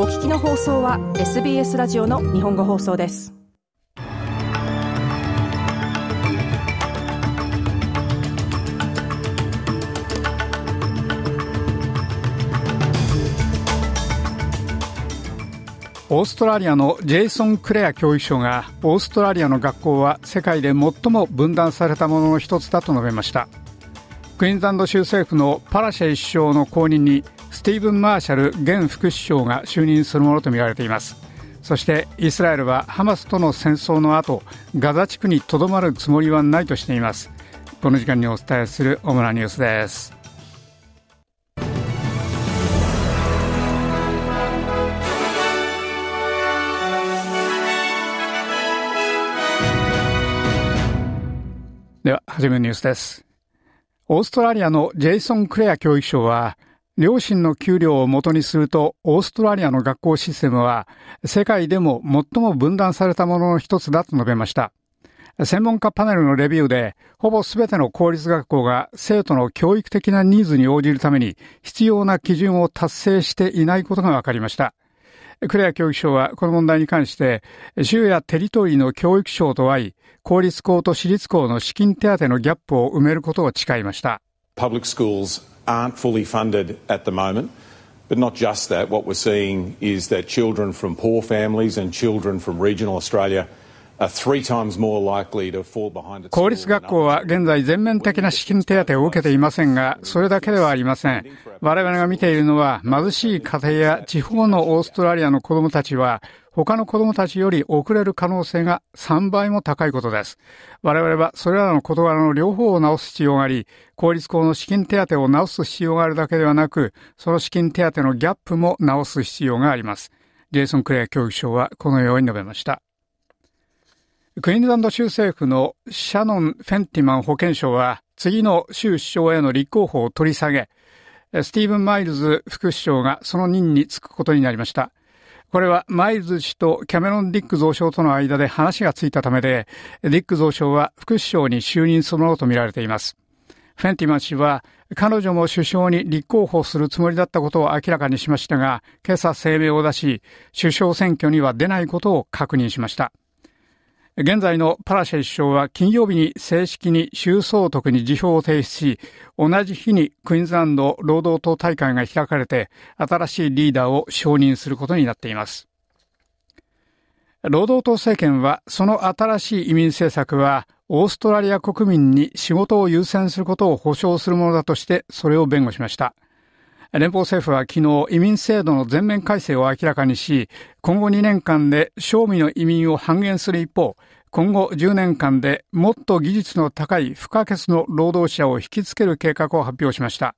お聞きの放送は SBS ラジオの日本語放送です。オーストラリアのジェイソン・クレア教育相がオーストラリアの学校は世界で最も分断されたものの一つだと述べました。クイーンズランド州政府のパラシェ首相の後任にスティーブン・マーシャル現副首相が就任するものとみられています。そしてイスラエルはハマスとの戦争の後ガザ地区にとどまるつもりはないとしています。この時間にお伝えする主なニュースです。では、はじめニュースです。オーストラリアのジェイソン・クレア教育相は、両親の給料を元にすると、オーストラリアの学校システムは、世界でも最も分断されたものの一つだと述べました。専門家パネルのレビューで、ほぼ全ての公立学校が生徒の教育的なニーズに応じるために必要な基準を達成していないことが分かりました。クレア教育省はこの問題に関して、州やテリトリーの教育省と会い、公立校と私立校の資金手当のギャップを埋めることを誓いました。Public schools aren't fully funded at the moment. But not just that, what we're seeing is that children from poor families and children from regional Australia 公立学校は現在全面的な資金手当を受けていませんが、それだけではありません。我々が見ているのは、貧しい家庭や地方のオーストラリアの子供たちは、他の子供たちより遅れる可能性が3倍も高いことです。我々はそれらの事柄の両方を直す必要があり、公立校の資金手当を直す必要があるだけではなく、その資金手当のギャップも直す必要があります。ジェイソン・クレア教育相はこのように述べました。クイーンズランド州政府のシャノン・フェンティマン保健相は次の州首相への立候補を取り下げ、スティーブン・マイルズ副首相がその任に就くことになりました。これはマイルズ氏とキャメロン・ディック増相との間で話がついたためで、ディック増相は副首相に就任するものとみられています。フェンティマン氏は彼女も首相に立候補するつもりだったことを明らかにしましたが、今朝声明を出し、首相選挙には出ないことを確認しました。現在のパラシェ首相は金曜日に正式に州総督に辞表を提出し、同じ日にクイーンズランド労働党大会が開かれて、新しいリーダーを承認することになっています。労働党政権は、その新しい移民政策は、オーストラリア国民に仕事を優先することを保障するものだとして、それを弁護しました。連邦政府は昨日移民制度の全面改正を明らかにし、今後2年間で賞味の移民を半減する一方、今後10年間でもっと技術の高い不可欠の労働者を引きつける計画を発表しました。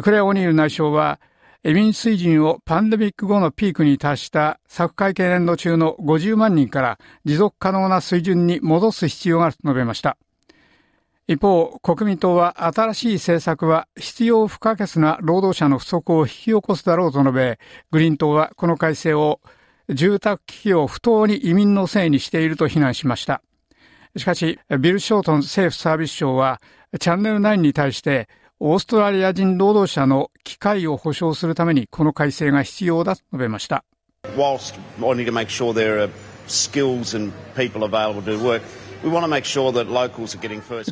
クレア・オニール内相は、移民水準をパンデミック後のピークに達した昨会計年度中の50万人から持続可能な水準に戻す必要があると述べました。一方、国民党は新しい政策は必要不可欠な労働者の不足を引き起こすだろうと述べ、グリーン党はこの改正を住宅危機を不当に移民のせいにしていると非難しました。しかし、ビル・ショートン政府サービス省は、チャンネル9に対して、オーストラリア人労働者の機会を保障するためにこの改正が必要だと述べました。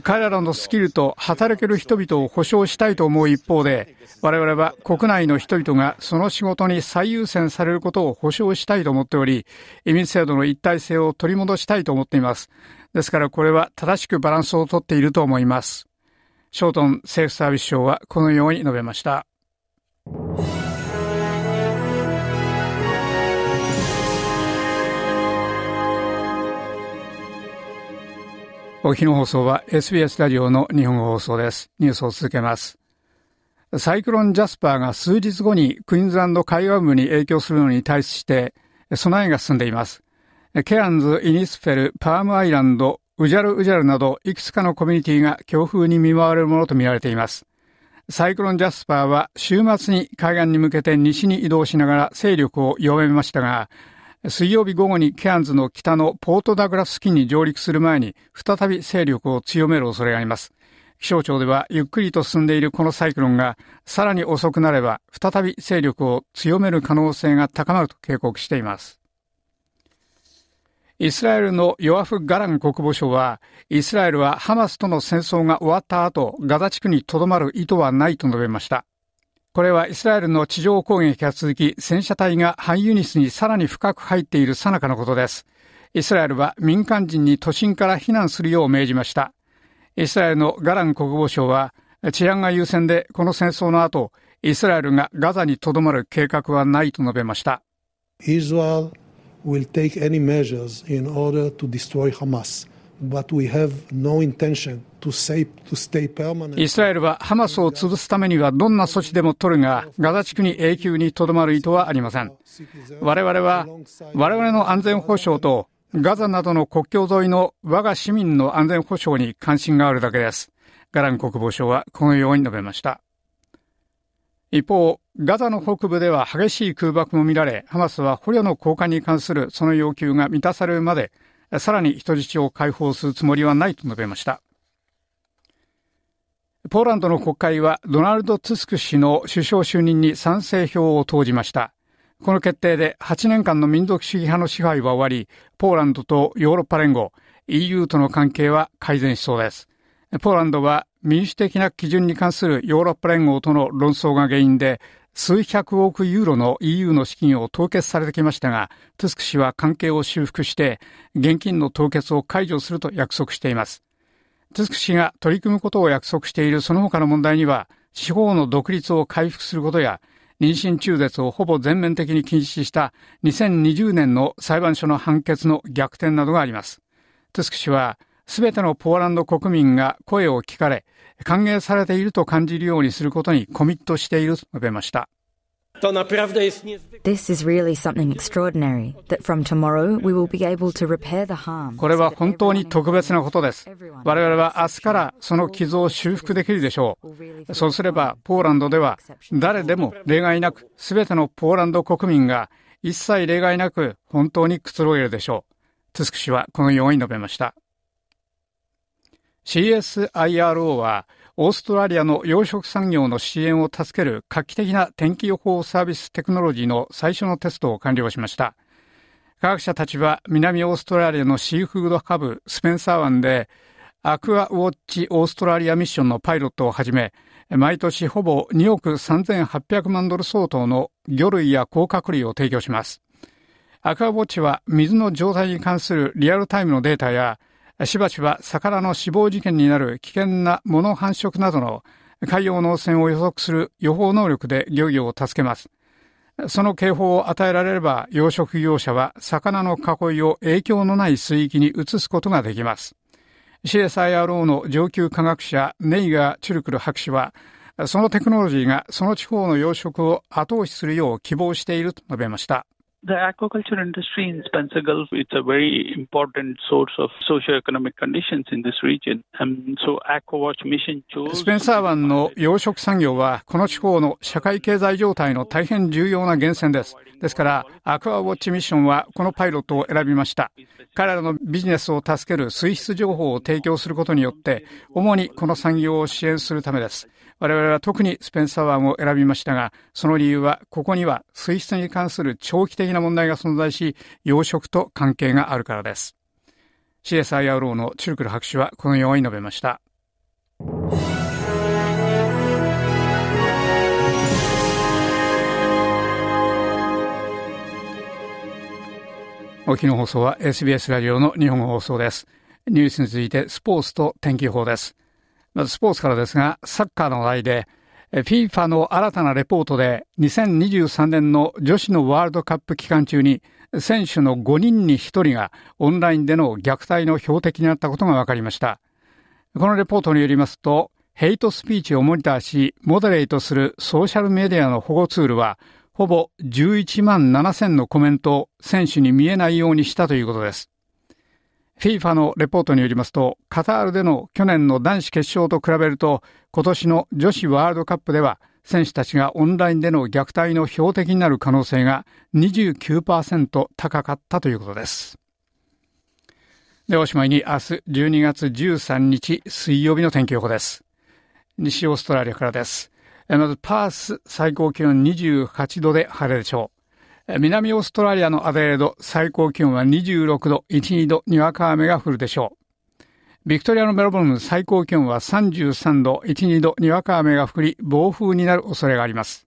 彼らのスキルと働ける人々を保障したいと思う一方で、我々は国内の人々がその仕事に最優先されることを保障したいと思っており、移民制度の一体性を取り戻したいと思っています。ですからこれは正しくバランスをとっていると思います。ショートン政府サービス省はこのように述べました。お日の放送は SBS ラジオの日本放送です。ニュースを続けます。サイクロンジャスパーが数日後にクイーンズランド海岸部に影響するのに対して、備えが進んでいます。ケアンズ、イニスフェル、パームアイランド、ウジャルウジャルなど、いくつかのコミュニティが強風に見舞われるものとみられています。サイクロンジャスパーは週末に海岸に向けて西に移動しながら勢力を弱めましたが、水曜日午後にケアンズの北のポートダグラス付近に上陸する前に再び勢力を強める恐れがあります。気象庁ではゆっくりと進んでいるこのサイクロンがさらに遅くなれば再び勢力を強める可能性が高まると警告しています。イスラエルのヨアフ・ガラン国防相は、イスラエルはハマスとの戦争が終わった後、ガザ地区に留まる意図はないと述べました。これはイスラエルの地上攻撃が続き、戦車隊がハイユニスにさらに深く入っている最中のことです。イスラエルは民間人に都心から避難するよう命じました。イスラエルのガラン国防相は、治安が優先でこの戦争の後、イスラエルがガザに留まる計画はないと述べました。will take any measures in order to destroy Hamas. イスラエルはハマスを潰すためにはどんな措置でも取るが、ガザ地区に永久にとどまる意図はありません。我々は、我々の安全保障とガザなどの国境沿いの我が市民の安全保障に関心があるだけです。ガラン国防相はこのように述べました。一方、ガザの北部では激しい空爆も見られ、ハマスは捕虜の交換に関するその要求が満たされるまで、さらに人質を解放するつもりはないと述べました。ポーランドの国会はドナルド・ツスク氏の首相就任に賛成票を投じました。この決定で8年間の民族主義派の支配は終わり、ポーランドとヨーロッパ連合、EU との関係は改善しそうです。ポーランドは民主的な基準に関するヨーロッパ連合との論争が原因で、数百億ユーロの EU の資金を凍結されてきましたが、トゥスク氏は関係を修復して、現金の凍結を解除すると約束しています。トゥスク氏が取り組むことを約束しているその他の問題には、司法の独立を回復することや、妊娠中絶をほぼ全面的に禁止した2020年の裁判所の判決の逆転などがあります。トゥスク氏は、すべてのポーランド国民が声を聞かれ、歓迎されていると感じるようにすることにコミットしていると述べました。This is really something extraordinary that from tomorrow we will be able to repair the harm. これは本当に特別なことです。我々は明日からその傷を修復できるでしょう。そうすればポーランドでは誰でも例外なく全てのポーランド国民が一切例外なく本当にくつろげるでしょう。トゥスク氏はこのように述べました。CSIRO は、オーストラリアの養殖産業の支援を助ける画期的な天気予報サービステクノロジーの最初のテストを完了しました。科学者たちは南オーストラリアのシーフードハブスペンサー湾でアクアウォッチオーストラリアミッションのパイロットをはじめ、毎年ほぼ2億3800万ドル相当の魚類や甲殻類を提供します。アクアウォッチは水の状態に関するリアルタイムのデータやしばしば魚の死亡事件になる危険な物繁殖などの海洋の汚染を予測する予報能力で漁業を助けます。その警報を与えられれば養殖業者は魚の囲いを影響のない水域に移すことができます。CSIRO の上級科学者ネイガー・チュルクル博士はそのテクノロジーがその地方の養殖を後押しするよう希望していると述べました。The aquaculture industry in Spencer Gulf is a very important source of socio-economic conditions in this region. And so Aquawatch mission chose... スペンサー湾の養殖産業はこの地方の社会経済状態の大変重要な源泉です。ですから、アクアウォッチミッションはこのパイロットを選びました。彼らのビジネスを助ける水質情報を提供することによって、主にこの産業を支援するためです。我々は特にスペンサー湾を選びましたが、その理由は、ここには水質に関する長期的な問題が存在し、養殖と関係があるからです。CSIRO のチュルクル博士はこのように述べました。お聞きの放送は SBS ラジオの日本語放送です。ニュースについてスポーツと天気予報です。まずスポーツからですが、サッカーの話題で、FIFA の新たなレポートで2023年の女子のワールドカップ期間中に選手の5人に1人がオンラインでの虐待の標的になったことが分かりました。このレポートによりますと、ヘイトスピーチをモニターし、モデレートするソーシャルメディアの保護ツールは、ほぼ11万7000のコメントを選手に見えないようにしたということです。FIFA のレポートによりますと、カタールでの去年の男子決勝と比べると、今年の女子ワールドカップでは、選手たちがオンラインでの虐待の標的になる可能性が29%高かったということです。で、おしまいに明日12月13日水曜日の天気予報です。西オーストラリアからです。まずパース最高気温28度で晴れでしょう。南オーストラリアのアデレード最高気温は26度、1、2度にわか雨が降るでしょう。ビクトリアのメロボルン最高気温は33度、1、2度にわか雨が降り、暴風になる恐れがあります。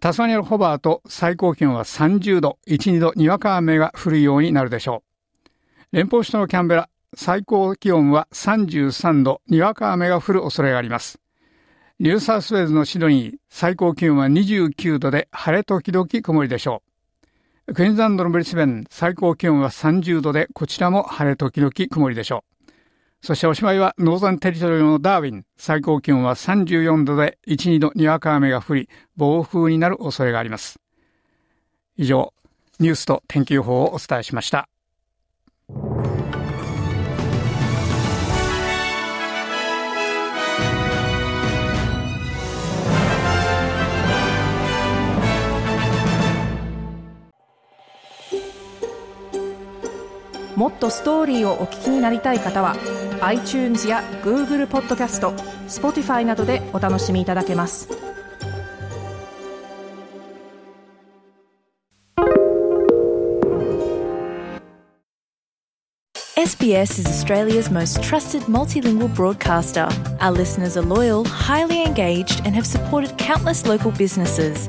タスマニアのホバーと最高気温は30度、1、2度にわか雨が降るようになるでしょう。連邦首都のキャンベラ、最高気温は33度、にわか雨が降る恐れがあります。ニューサウスウェーズのシドニー、最高気温は29度で晴れ時々曇りでしょう。クイーンズランドのブリスベン、最高気温は30度で、こちらも晴れ時々曇りでしょう。そしておしまいはノーザンテリトリーのダーウィン。最高気温は34度で1、2度にわか雨が降り、暴風になる恐れがあります。以上、ニュースと天気予報をお伝えしました。もっとストーリーをお聞きになりたい方は iTunes や Google ポッドキャスト Spotify などでお楽しみいただけます SBS is Australia's most trusted multilingual broadcaster. Our listeners are loyal, highly engaged, and have supported countless local businesses.